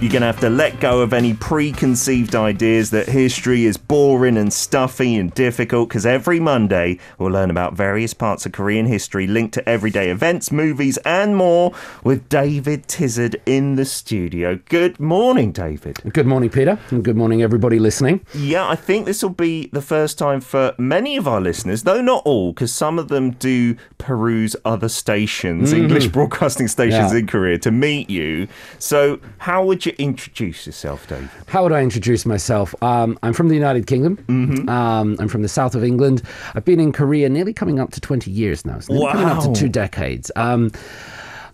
You're going to have to let go of any preconceived ideas that history is boring and stuffy and difficult because every Monday we'll learn about various parts of Korean history linked to everyday events, movies, and more with David Tizard in the studio. Good morning, David. Good morning, Peter, and good morning, everybody listening. Yeah, I think this will be the first time for many of our listeners, though not all, because some of them do peruse other stations, mm-hmm. English broadcasting stations yeah. in Korea, to meet you. So, how would you you introduce yourself, Dave? How would I introduce myself? Um, I'm from the United Kingdom. Mm-hmm. Um, I'm from the south of England. I've been in Korea nearly coming up to 20 years now. So wow. coming up to two decades. Um,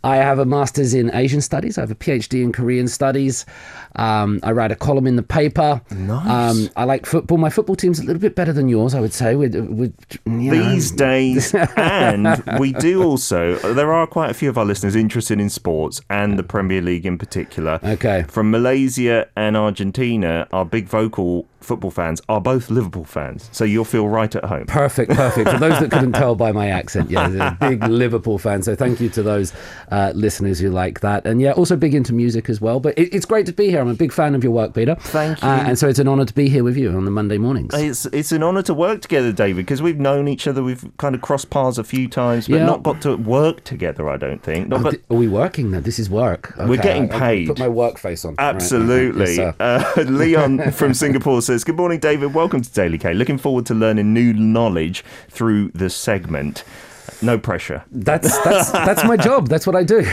I have a master's in Asian studies. I have a PhD in Korean studies. Um, I write a column in the paper. Nice. Um, I like football. My football team's a little bit better than yours, I would say. With, with These know. days, and we do also. There are quite a few of our listeners interested in sports and the Premier League in particular. Okay. From Malaysia and Argentina, our big vocal football fans are both Liverpool fans, so you'll feel right at home. Perfect, perfect. For those that couldn't tell by my accent, yeah, big Liverpool fan. So thank you to those uh, listeners who like that, and yeah, also big into music as well. But it, it's great to be here. I'm a big fan of your work, Peter. Thank you. Uh, and so it's an honour to be here with you on the Monday mornings. It's it's an honour to work together, David, because we've known each other. We've kind of crossed paths a few times, but yeah. not got to work together. I don't think. Oh, got... Are we working now? This is work. Okay. We're getting paid. I'll put my work face on. Absolutely. Right. Yes, uh, Leon from Singapore says, "Good morning, David." welcome to Daily K. Looking forward to learning new knowledge through the segment. No pressure. That's that's that's my job. That's what I do.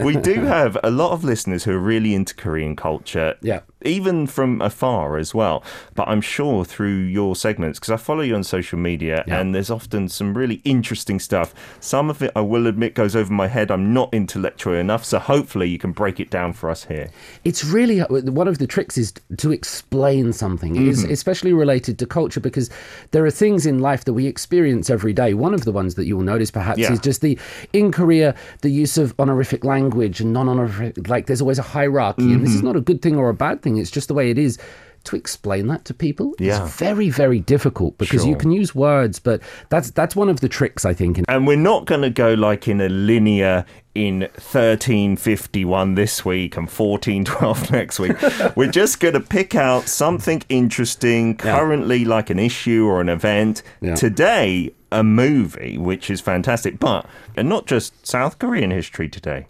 we do have a lot of listeners who are really into Korean culture. Yeah even from afar as well. But I'm sure through your segments, because I follow you on social media, yeah. and there's often some really interesting stuff. Some of it, I will admit, goes over my head. I'm not intellectual enough, so hopefully you can break it down for us here. It's really uh, one of the tricks is to explain something, mm-hmm. is especially related to culture, because there are things in life that we experience every day. One of the ones that you will notice, perhaps, yeah. is just the in Korea the use of honorific language and non-honorific. Like there's always a hierarchy, mm-hmm. and this is mm-hmm. not a good thing or a bad thing it's just the way it is to explain that to people yeah. is very very difficult because sure. you can use words but that's that's one of the tricks i think and we're not going to go like in a linear in 1351 this week and 1412 next week we're just going to pick out something interesting currently yeah. like an issue or an event yeah. today a movie which is fantastic but and not just south korean history today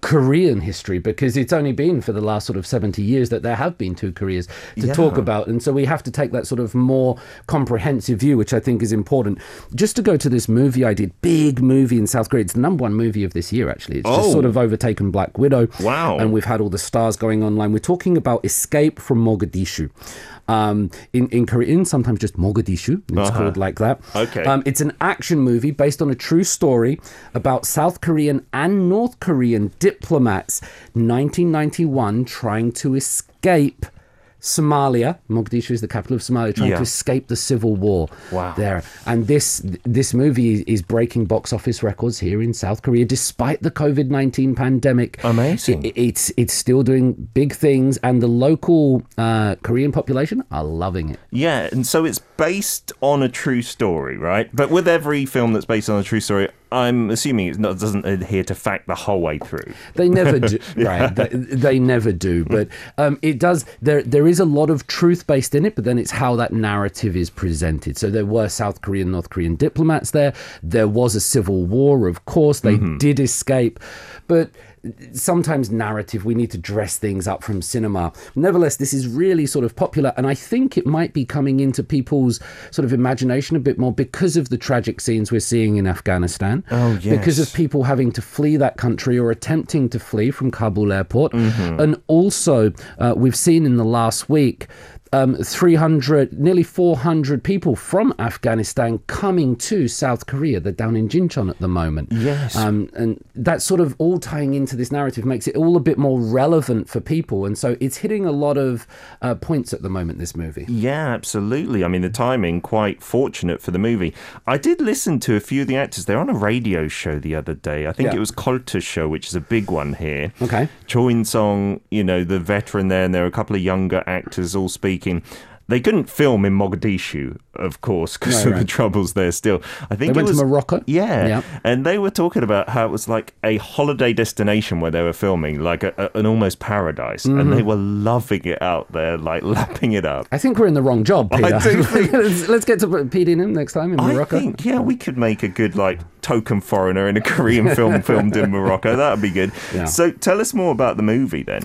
Korean history because it's only been for the last sort of 70 years that there have been two Koreas to yeah. talk about. And so we have to take that sort of more comprehensive view, which I think is important. Just to go to this movie I did, big movie in South Korea. It's the number one movie of this year, actually. It's oh. just sort of overtaken Black Widow. Wow. And we've had all the stars going online. We're talking about Escape from Mogadishu. Um, in, in Korean, sometimes just Mogadishu. It's uh-huh. called like that. Okay. Um, it's an action movie based on a true story about South Korean and North Korean diplomats, 1991, trying to escape Somalia. Mogadishu is the capital of Somalia, trying yeah. to escape the civil war wow. there. And this this movie is breaking box office records here in South Korea, despite the COVID nineteen pandemic. Amazing. It, it's it's still doing big things, and the local uh, Korean population are loving it. Yeah, and so it's based on a true story, right? But with every film that's based on a true story, I'm assuming it doesn't adhere to fact the whole way through. They never do, yeah. right? They, they, never do. But um, it does. There, there is a lot of truth based in it, but then it's how that narrative is presented. So there were South Korean, North Korean diplomats there. There was a civil war, of course. They mm-hmm. did escape, but sometimes narrative we need to dress things up from cinema nevertheless this is really sort of popular and i think it might be coming into people's sort of imagination a bit more because of the tragic scenes we're seeing in afghanistan oh, yes. because of people having to flee that country or attempting to flee from kabul airport mm-hmm. and also uh, we've seen in the last week um, 300, nearly 400 people from Afghanistan coming to South Korea. They're down in Jincheon at the moment. Yes. Um, and that sort of all tying into this narrative makes it all a bit more relevant for people. And so it's hitting a lot of uh, points at the moment, this movie. Yeah, absolutely. I mean, the timing quite fortunate for the movie. I did listen to a few of the actors. They're on a radio show the other day. I think Yeah. it was Cultwo show, which is a big one here. Okay. Cho In Song, you know, the veteran there, and there are a couple of younger actors all speaking. They couldn't film in Mogadishu, of course, because Right, of the troubles there still. I think They it went to was, Morocco? Yeah. Yeah. And they were talking about how it was like a holiday destination where they were filming, like a, a- an almost paradise. And Mm-hmm. they were loving it out there, like lapping it up. I think we're in the wrong job, Peter. do think- let's, let's get to Pete in next time in Morocco. I think, yeah, we could make a good like token foreigner in a Korean film filmed in Morocco. That would be good. Yeah. So tell us more about the movie then.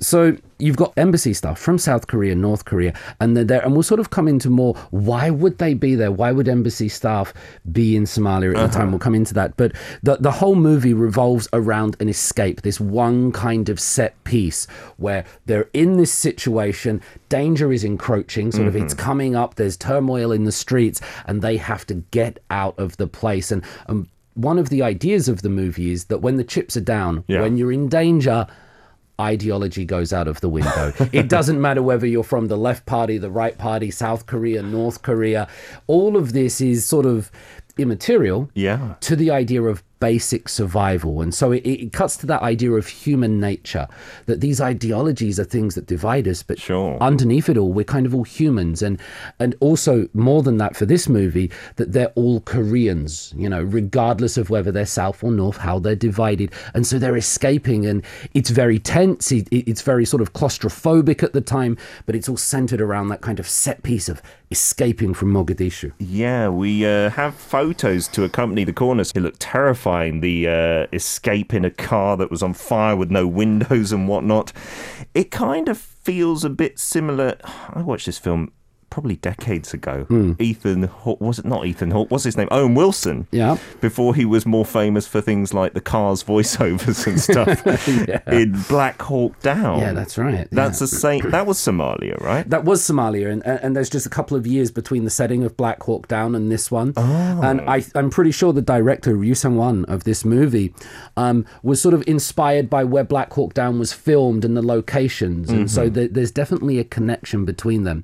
So you've got embassy staff from South Korea, North Korea, and they're there. And we'll sort of come into more why would they be there? Why would embassy staff be in Somalia at the time? We'll come into that. But the, the whole movie revolves around an escape, this one kind of set piece where they're in this situation, danger is encroaching, sort of it's coming up, there's turmoil in the streets, and they have to get out of the place. And um, one of the ideas of the movie is that when the chips are down, Yeah. when you're in danger, ideology goes out of the window. it doesn't matter whether you're from the left party, the right party, South Korea, North Korea. All of this is sort of immaterial Yeah. to the idea of basic survival. And so it, it cuts to that idea of human nature that these ideologies are things that divide us, but Sure. underneath it all, we're kind of all humans. And, and also, more than that, for this movie, that they're all Koreans, you know, regardless of whether they're South or North, how they're divided. And so they're escaping, and it's very tense. It, it- it's very sort of claustrophobic at the time, but it's all centered around that kind of set piece of escaping from Mogadishu. Yeah, we uh, have photos to accompany the corners. It looked terrifying. The uh, escape in a car that was on fire with no windows and whatnot. It kind of feels a bit similar. I watched this film probably decades ago. Hmm. Ethan Hawke, was it not Ethan Hawke? What's his name? Owen Wilson. Yeah. Before he was more famous for things like the Cars voiceovers and stuff in Black Hawk Down. Yeah, that's right. That's the same. That was Somalia, right? That was Somalia, and, and there's just a couple of years between the setting of Black Hawk Down and this one. Oh. And I, I'm pretty sure the director, Ryu Sang-wan, of this movie um, was sort of inspired by where Black Hawk Down was filmed and the locations. And so there, there's definitely a connection between them.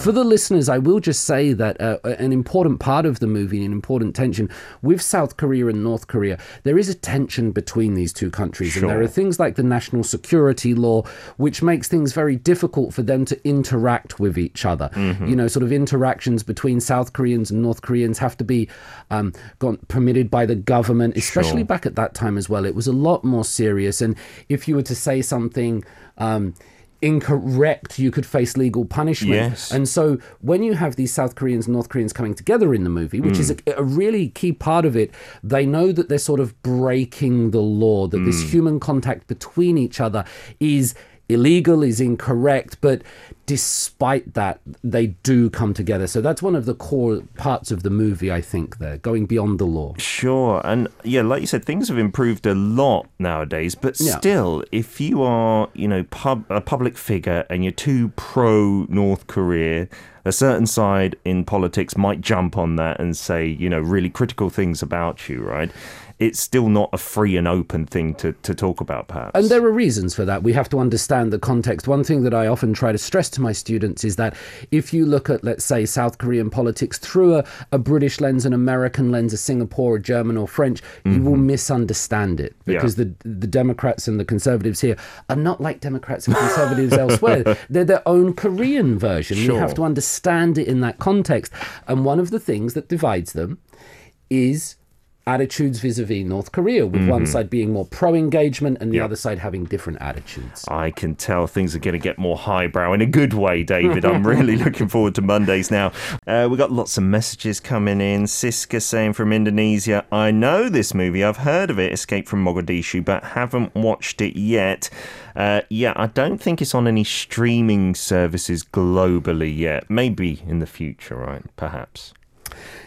For the listeners, I will just say that uh, an important part of the movie, an important tension with South Korea and North Korea, there is a tension between these two countries. And there are things like the national security law, which makes things very difficult for them to interact with each other. You know, sort of interactions between South Koreans and North Koreans have to be um, gone, permitted by the government, especially Sure. back at that time as well. It was a lot more serious. And if you were to say something, um, Incorrect, you could face legal punishment. Yes. And so when you have these South Koreans and North Koreans coming together in the movie, which is a, hmm. a really key part of it, they know that they're sort of breaking the law, that this hmm. human contact between each other is illegal, is incorrect, but despite that, they do come together. So that's one of the core parts of the movie, I think, there, going beyond the law. Sure. And yeah, like you said, things have improved a lot nowadays. But Yeah. still, if you are, you know, pub, a public figure and you're too pro North Korea, a certain side in politics might jump on that and say, you know, really critical things about you, right? It's still not a free and open thing to, to talk about, perhaps. And there are reasons for that. We have to understand the context. One thing that I often try to stress to my students is that if you look at, let's say, South Korean politics through a, a British lens, an American lens, a Singapore, a German, or French, you will mm-hmm. misunderstand it Yeah. because the the Democrats and the conservatives here are not like Democrats and conservatives elsewhere. They're their own Korean version. You have to understand it in that context. And one of the things that divides them is attitudes vis-a-vis North Korea, with one side being more pro-engagement and the Yeah. other side having different attitudes. I can tell things are going to get more highbrow in a good way, David. I'm really looking forward to Mondays now. Uh, we got lots of messages coming in. Siska saying from Indonesia, I know this movie. I've heard of it, Escape from Mogadishu, but haven't watched it yet. Uh, yeah, I don't think it's on any streaming services globally yet. Maybe in the future, right? Perhaps.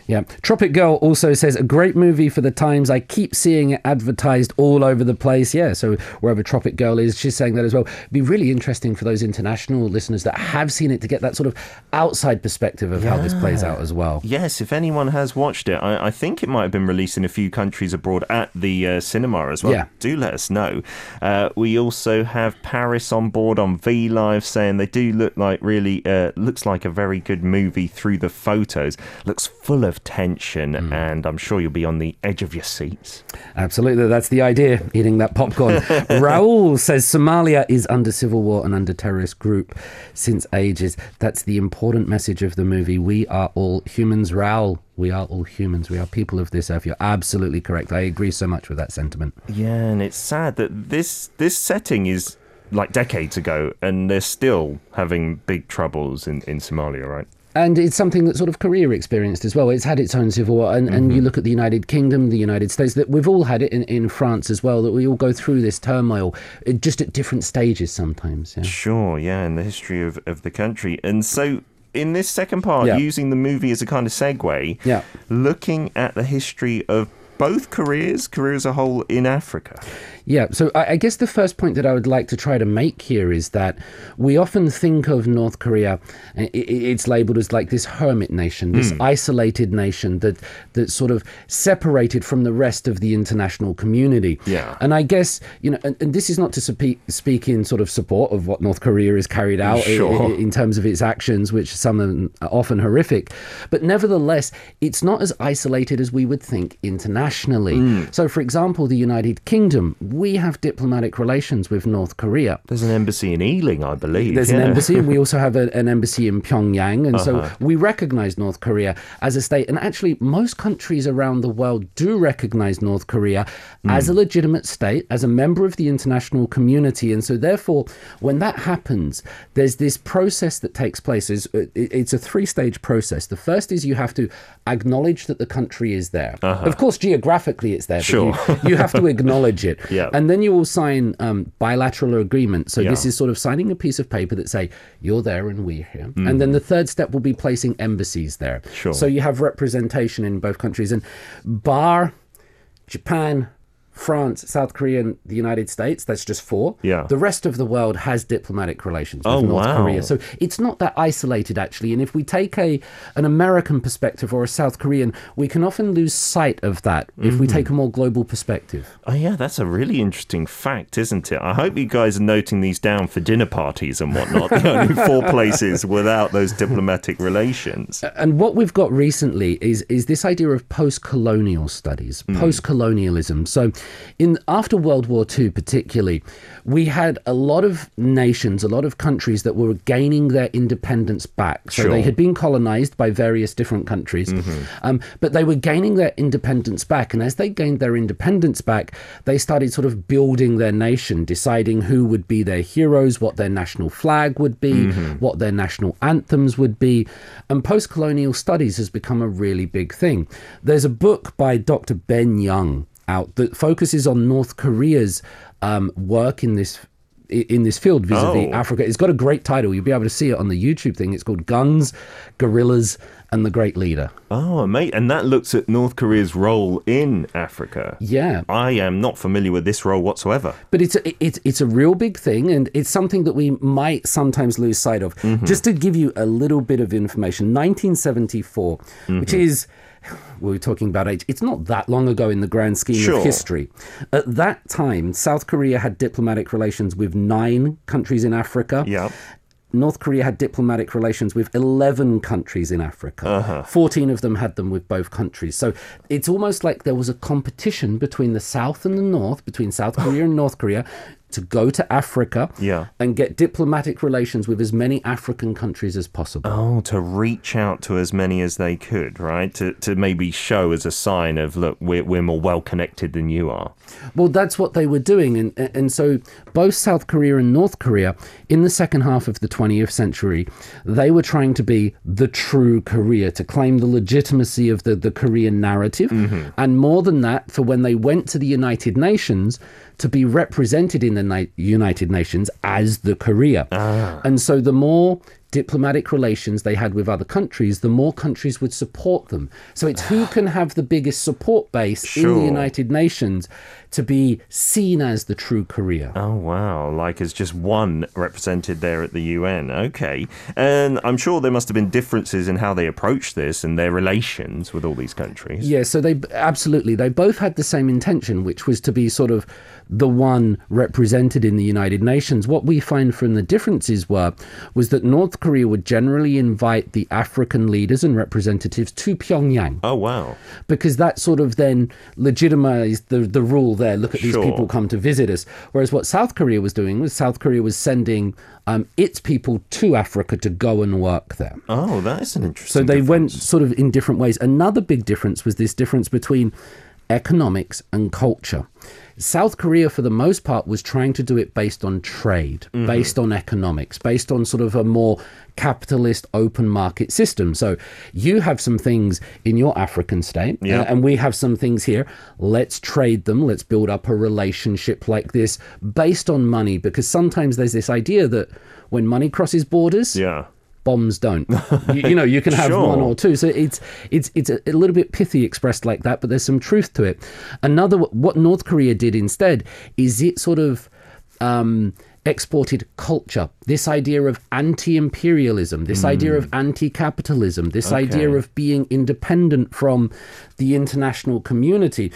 Yeah. Tropic Girl also says a great movie for the times. I keep seeing it advertised all over the place. Yeah. So wherever Tropic Girl is, she's saying that as well. It'd be really interesting for those international listeners that have seen it to get that sort of outside perspective of how this plays out as well. Yes, if anyone has watched it, I, I think it might have been released in a few countries abroad at the uh, cinema as well. Yeah. Do let us know. Uh, we also have Paris on board on V Live saying they do look like really uh, looks like a very good movie through the photos. Looks full of tension, hmm. and I'm sure you'll be on the edge of your seats. Absolutely, that's the idea, eating that popcorn. Raul says Somalia is under civil war and under terrorist group since ages. That's the important message of the movie. We are all humans, Raul. We are all humans. We are people of this earth. You're absolutely correct. I agree so much with that sentiment. Yeah, and it's sad that this this setting is like decades ago, and they're still having big troubles in, in Somalia, right? And it's something that sort of Korea experienced as well. It's had its own civil war. And, and you look at the United Kingdom, the United States, that we've all had it in, in France as well, that we all go through this turmoil uh, just at different stages sometimes. Yeah. Sure, yeah, in the history of, of the country. And so in this second part, Yeah. using the movie as a kind of segue, Yeah. looking at the history of both Koreas, Korea as a whole in Africa. Yeah, so I, I guess the first point that I would like to try to make here is that we often think of North Korea, it's labeled as like this hermit nation, this isolated nation that that's sort of separated from the rest of the international community. Yeah. and I guess you know, and, and this is not to speak speak in sort of support of what North Korea has carried out Sure. i- in terms of its actions, which some are often horrific, but nevertheless, it's not as isolated as we would think internationally. Mm. So, for example, the United Kingdom, we have diplomatic relations with North Korea. There's an embassy in Ealing, I believe. There's an embassy, and we also have a, an embassy in Pyongyang, and Uh-huh. so we recognize North Korea as a state. And actually, most countries around the world do recognize North Korea as Hmm. a legitimate state, as a member of the international community. And so, therefore, when that happens, there's this process that takes place. It's, it's a three stage process. The first is you have to acknowledge that the country is there. Of course, geographically, it's there, but Uh-huh. Sure. you, you have to acknowledge it. Yeah. And then you will sign um, bilateral agreements. So this is sort of signing a piece of paper that say you're there and we're here. And then the third step will be placing embassies there. Sure. So you have representation in both countries. And bar, Japan, France, South Korea, and the United States, that's just four. Yeah. The rest of the world has diplomatic relations with Oh, North wow. Korea. So it's not that isolated actually. And if we take a an American perspective or a South Korean, we can often lose sight of that if Mm-hmm. we take a more global perspective. Oh, yeah, that's a really interesting fact, isn't it? I hope you guys are noting these down for dinner parties and whatnot. the only four places without those diplomatic relations. and what we've got recently is is this idea of post-colonial studies, post-colonialism. So, in after World War II, particularly, we had a lot of nations, a lot of countries that were gaining their independence back. So Sure. they had been colonized by various different countries, um, but they were gaining their independence back. And as they gained their independence back, they started sort of building their nation, deciding who would be their heroes, what their national flag would be, what their national anthems would be. And post colonial studies has become a really big thing. There's a book by Dr. Ben Young out that focuses on North Korea's um, work in this in this field vis-a-vis Oh. Africa. It's got a great title. You'll be able to see it on the YouTube thing. It's called Guns, Guerillas, and the Great Leader. Oh, mate, and that looks at North Korea's role in Africa. Yeah. I am not familiar with this role whatsoever. But it's a, it's it's a real big thing, and it's something that we might sometimes lose sight of. Just to give you a little bit of information, 1974, which is we were talking about age. It's not that long ago in the grand scheme Sure. of history. At that time, South Korea had diplomatic relations with nine countries in Africa. Yeah. North Korea had diplomatic relations with 11 countries in Africa. Uh-huh. 14 of them had them with both countries. So it's almost like there was a competition between the South and the North, between South Korea and North Korea, to go to Africa Yeah. and get diplomatic relations with as many African countries as possible. Oh, to reach out to as many as they could, right? To, to maybe show as a sign of, look, we're, we're more well connected than you are. Well, that's what they were doing. And, and so both South Korea and North Korea, in the second half of the 20th century, they were trying to be the true Korea, to claim the legitimacy of the, the Korean narrative. Mm-hmm. And more than that, for when they went to the United Nations, to be represented in the Ni- United Nations as the Korea. Ah. And so the more diplomatic relations they had with other countries, the more countries would support them. So it's who can have the biggest support base in the United Nations to be seen as the true Korea. Oh wow! Like as just one represented there at the UN. Okay, and I'm sure there must have been differences in how they approached this and their relations with all these countries. Yeah, so they absolutely they both had the same intention, which was to be sort of the one represented in the United Nations. What we find from the differences were was that North Korea would generally invite the African leaders and representatives to Pyongyang Oh wow! because that sort of then legitimized the the rule there. Look at these people come to visit us. Whereas what South Korea was doing was South Korea was sending um, its people to Africa to go and work there. Oh, that is an interesting. So they went sort of in different ways. Another big difference was this difference between economics and culture. South Korea, for the most part, was trying to do it based on trade, Mm-hmm. based on economics, based on sort of a more capitalist open market system. So you have some things in your African state, Yeah. uh, and we have some things here. Let's trade them. Let's build up a relationship like this based on money, because sometimes there's this idea that when money crosses borders, Yeah. Bombs don't. you, you know, you can have Sure. one or two. So it's it's it's a, a little bit pithy expressed like that, but there's some truth to it. Another what North Korea did instead is it sort of um, exported culture. This idea of anti-imperialism, this idea of anti-capitalism, this idea of being independent from the international community.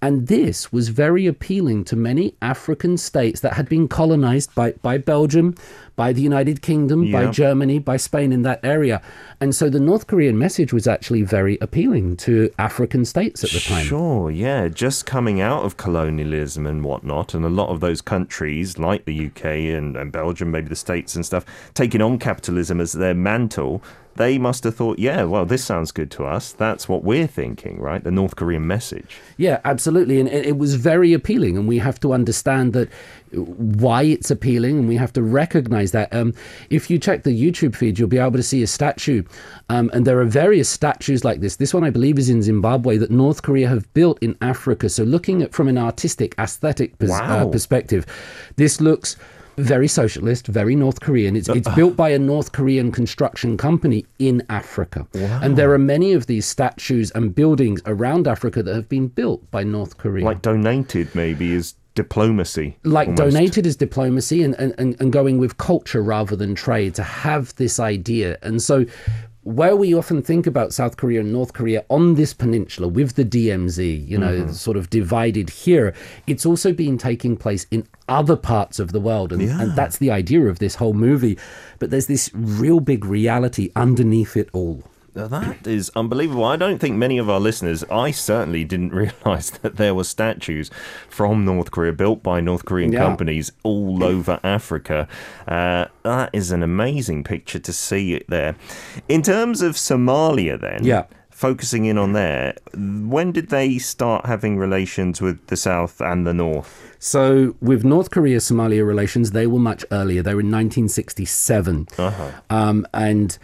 And this was very appealing to many African states that had been colonized by, by Belgium, by the United Kingdom, by Germany, by Spain in that area. And so the North Korean message was actually very appealing to African states at the time. Sure, yeah, just coming out of colonialism and whatnot, and a lot of those countries, like the UK and, and Belgium, maybe the States and stuff, taking on capitalism as their mantle, they must have thought, yeah, well, this sounds good to us. That's what we're thinking, right? The North Korean message. Yeah, absolutely. And it was very appealing. And we have to understand that why it's appealing and we have to recognize that. Um, if you check the YouTube feed, you'll be able to see a statue. Um, and there are various statues like this. This one, I believe, is in Zimbabwe that North Korea have built in Africa. So looking at from an artistic, aesthetic pers- uh, perspective, this looks very socialist, very North Korean. It's it's built by a North Korean construction company in Africa. And there are many of these statues and buildings around Africa that have been built by North Korea. Like donated, maybe, as diplomacy. like almost. donated as diplomacy and, and, and, and going with culture rather than trade to have this idea. And so where we often think about South Korea and North Korea on this peninsula with the DMZ, you know, mm-hmm. sort of divided here, it's also been taking place in other parts of the world. And, and that's the idea of this whole movie. But there's this real big reality underneath it all. That is unbelievable. I don't think many of our listeners, I certainly didn't realize that there were statues from North Korea built by North Korean Yeah. companies all over Africa. Uh, that is an amazing picture to see there. In terms of Somalia, then, Yeah. focusing in on there, when did they start having relations with the South and the North? So, with North Korea Somalia relations, they were much earlier. They were in 1967. Uh-huh. Um, and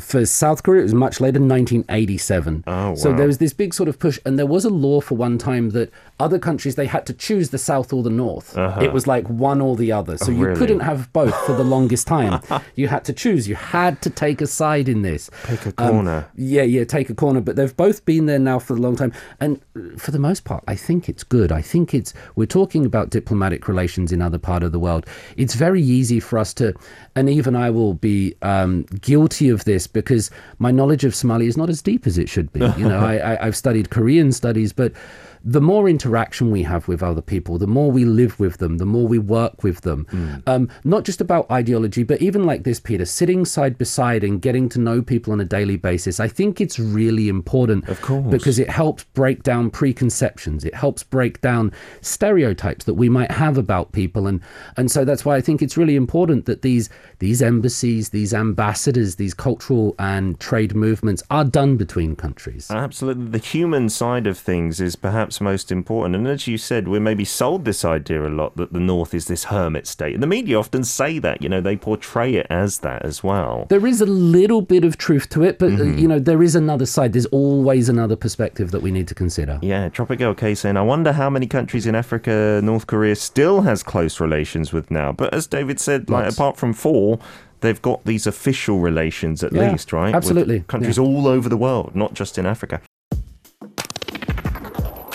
for South Korea, it was much later, 1987. Oh, wow. So there was this big sort of push, and there was a law for one time that other countries they had to choose the South or the North. It was like one or the other. So you Uh-huh. Oh, really? couldn't have both for the longest time. you had to choose. You had to take a side in this. Pick a Um, corner. Yeah, yeah, take a corner. But they've both been there now for a long time. And for the most part, I think it's good. I think it's, we're talking about diplomatic relations in other part of the world. It's very easy for us to, and even I will be um, guilty of this because my knowledge of Somali is not as deep as it should be. You know, I, I, I've studied Korean studies, but the more interaction we have with other people, the more we live with them, the more we work with them. Um, not just about ideology, but even like this, Peter, sitting side by side and getting to know people on a daily basis. I think it's really important. Of course. Because it helps break down preconceptions. It helps break down stereotypes that we might have about people. And, and so that's why I think it's really important that these, these embassies, these ambassadors, these cultural and trade movements are done between countries. Absolutely. The human side of things is perhaps most important. And as you said, we're maybe sold this idea a lot that the North is this hermit state. And the media often say that, you know, they portray it as that as well. There is a little bit of truth to it, but uh, Mm-hmm. you know there is another side. There's always another perspective that we need to consider. Yeah, Tropic OK saying, I wonder how many countries in Africa North Korea still has close relations with now. But as David said, like Lots. apart from four, they've got these official relations at Yeah, least, right? With absolutely, countries yeah. all over the world, not just in Africa.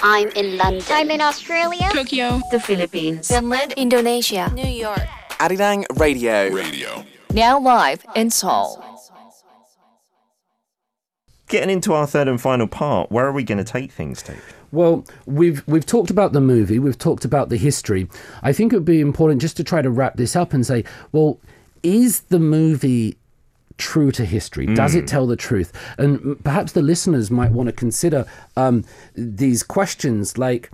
I'm in London. I'm in Australia. Tokyo. the Philippines. Finland. Indonesia. New York. Arirang Radio. Radio. Now live in Seoul. Getting into our third and final part, where are we going to take things, Dave? Well, we've we've talked about the movie, we've talked about the history. I think it would be important just to try to wrap this up and say, well, is the movie true to history? Does it tell the truth? And perhaps the listeners might want to consider um, these questions like.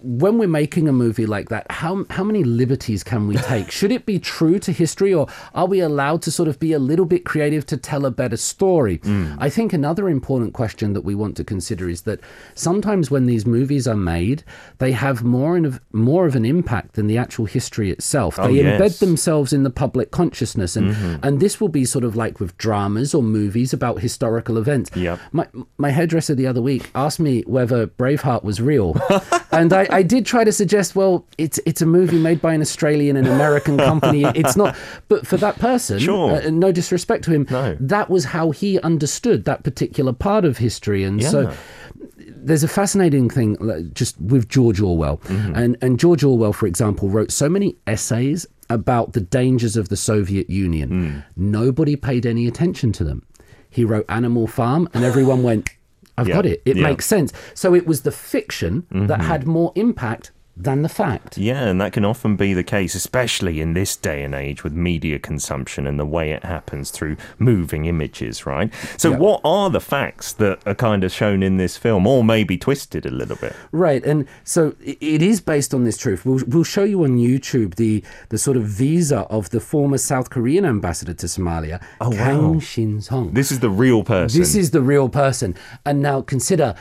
When we're making a movie like that, how how many liberties can we take? Should it be true to history, or are we allowed to sort of be a little bit creative to tell a better story? Hmm. I think another important question that we want to consider is that sometimes when these movies are made, they have more of more of an impact than the actual history itself. Oh, they embed themselves in the public consciousness, and mm-hmm. and this will be sort of like with dramas or movies about historical events. Yep. My my hairdresser the other week asked me whether Braveheart was real, and I, I did try to suggest, well, it's it's a movie made by an Australian and American company. It's not, but for that person, Sure. uh, no disrespect to him, No. that was how he understood that particular part of history, and so there's a fascinating thing just with George Orwell. And, and George Orwell, for example, wrote so many essays about the dangers of the Soviet Union. Nobody paid any attention to them. He wrote Animal Farm, and everyone went, I've Yeah, got it. It yeah. makes sense. So it was the fiction that mm-hmm. had more impact than the fact. Yeah, and that can often be the case, especially in this day and age with media consumption and the way it happens through moving images, right? So, Yeah. what are the facts that are kind of shown in this film, or maybe twisted a little bit? Right, and so it is based on this truth. We'll, we'll show you on YouTube the the sort of visa of the former South Korean ambassador to Somalia, Oh, Kang wow. Shin Song. This is the real person. This is the real person. And now consider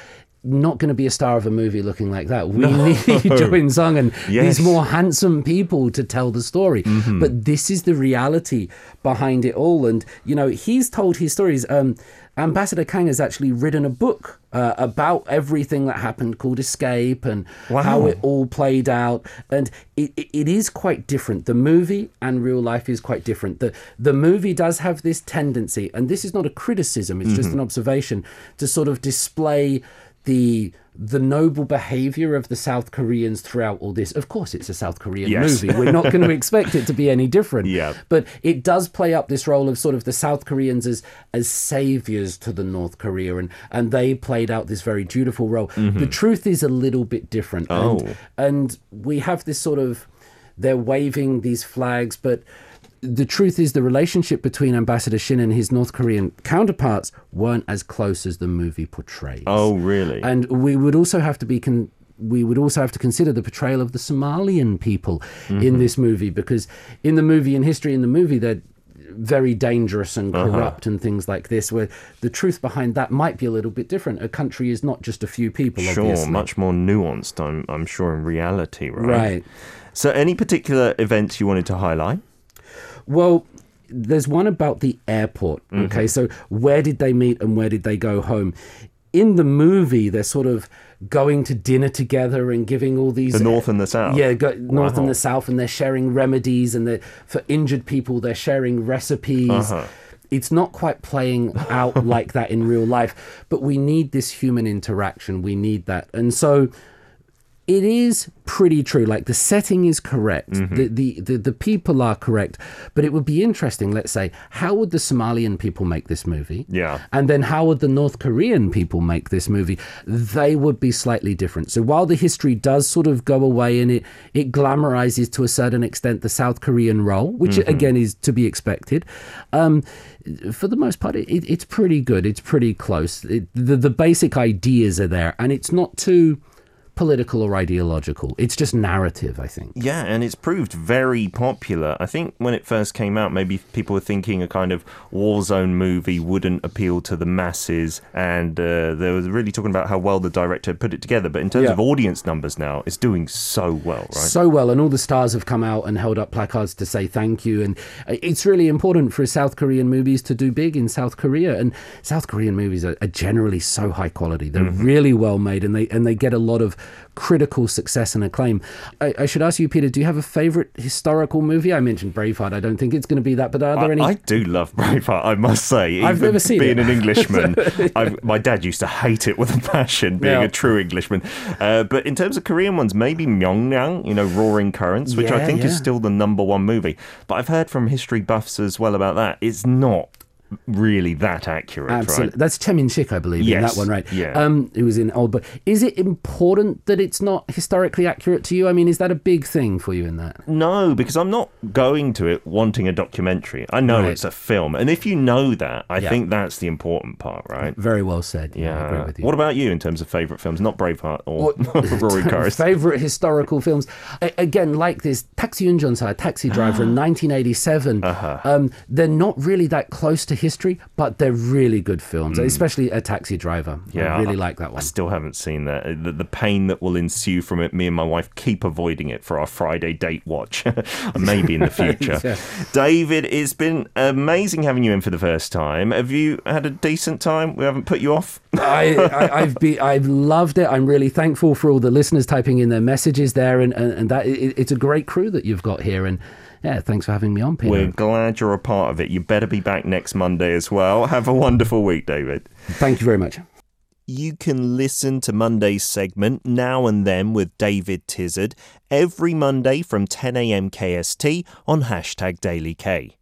not going to be a star of a movie looking like that. We need Jo In Sung and Yes. Mm-hmm. these more handsome people to tell the story. But this is the reality behind it all. And, you know, he's told his stories. Um, Ambassador Kang has actually written a book uh, about everything that happened called Escape and how it all played out. And it, it, it is quite different. The movie and real life is quite different. The, the movie does have this tendency, and this is not a criticism, it's just an observation, to sort of display the the noble behavior of the South Koreans throughout all this. Of course, it's a South Korean Yes. movie. We're not going to expect it to be any different. Yeah. But it does play up this role of sort of the South Koreans as as saviors to the North Korea, and and they played out this very dutiful role. Mm-hmm. The truth is a little bit different. Oh. And, and we have this sort of they're waving these flags, but the truth is the relationship between Ambassador Shin and his North Korean counterparts weren't as close as the movie portrays. Oh, really? And we would also have to be con- we would also have to consider the portrayal of the Somalian people in mm-hmm. this movie because in the movie in history in the movie they're very dangerous and uh-huh. corrupt and things like this where the truth behind that might be a little bit different a country is not just a few people Sure, obviously. much more nuanced, I'm, I'm sure, in reality, right? right So, any particular events you wanted to highlight? Well, there's one about the airport. Mm-hmm. Okay, so where did they meet and where did they go home? In the movie, they're sort of going to dinner together and giving all these The North and the South? Yeah, go, North and the South, and they're sharing remedies, and for injured people, they're sharing recipes. Uh-huh. It's not quite playing out like that in real life, but we need this human interaction. We need that, and so it is pretty true. Like the setting is correct, Mm-hmm. the, the the the people are correct, but it would be interesting. Let's say, how would the Somalian people make this movie? Yeah. and then how would the North Korean people make this movie? They would be slightly different. So while the history does sort of go away and it it glamorizes to a certain extent the South Korean role, which Mm-hmm. again is to be expected. Um, for the most part, it, it, it's pretty good. It's pretty close. It, the the basic ideas are there, and it's not too political or ideological. It's just narrative, I think. Yeah, and it's proved very popular. I think when it first came out, maybe people were thinking a kind of war zone movie wouldn't appeal to the masses, and uh, they were really talking about how well the director put it together. But in terms Yeah. of audience numbers now, it's doing so well, right? So well, and all the stars have come out and held up placards to say thank you. And uh, it's really important for South Korean movies to do big in South Korea. And South Korean movies are, are generally so high quality; they're really well made, and they and they get a lot of critical success and acclaim. I, I should ask you, Peter, do you have a favorite historical movie? I mentioned Braveheart. I don't think it's going to be that, but are there I, any? I do love Braveheart, I must say. I've never seen being it. an Englishman, I, my dad used to hate it with a passion, being Yeah. a true Englishman. Uh, but in terms of Korean ones, maybe Myeongnyang, you know, Roaring Currents, which I Yeah, think is still the number one movie. But I've heard from history buffs as well about that. It's not really that accurate, Absolutely. right? That's Choi Min-sik, I believe, in that one, right? Yeah. Um, who was in Old Boy. Is it important that it's not historically accurate to you? I mean, is that a big thing for you in that? No, because I'm not going to it wanting a documentary. I know Right. it's a film. And if you know that, I Yeah. think that's the important part, right? Very well said. Yeah, I agree Yeah. with you. What about you in terms of favourite films? Not Braveheart or Rory Curtis. Favorite historical films? A- again, like this Taxi Unjonsai, Taxi Driver in 1987. Uh-huh. Um, they're not really that close to history, but they're really good films, Mm. especially A Taxi Driver. I really like that one. I still haven't seen that. The, the pain that will ensue from it, me and my wife keep avoiding it for our Friday date watch. Maybe in the future. Yeah. David, it's been amazing having you in for the first time. Have you had a decent time? We haven't put you off? I, I, I've be, I've loved it. I'm really thankful for all the listeners typing in their messages there, and, and, and that it, it's a great crew that you've got here. And yeah, thanks for having me on, Peter. We're glad you're a part of it. You better be back next Monday as well. Have a wonderful week, David. Thank you very much. You can listen to Monday's segment Now and Then with David Tizard every Monday from 10am KST on hashtag Daily K.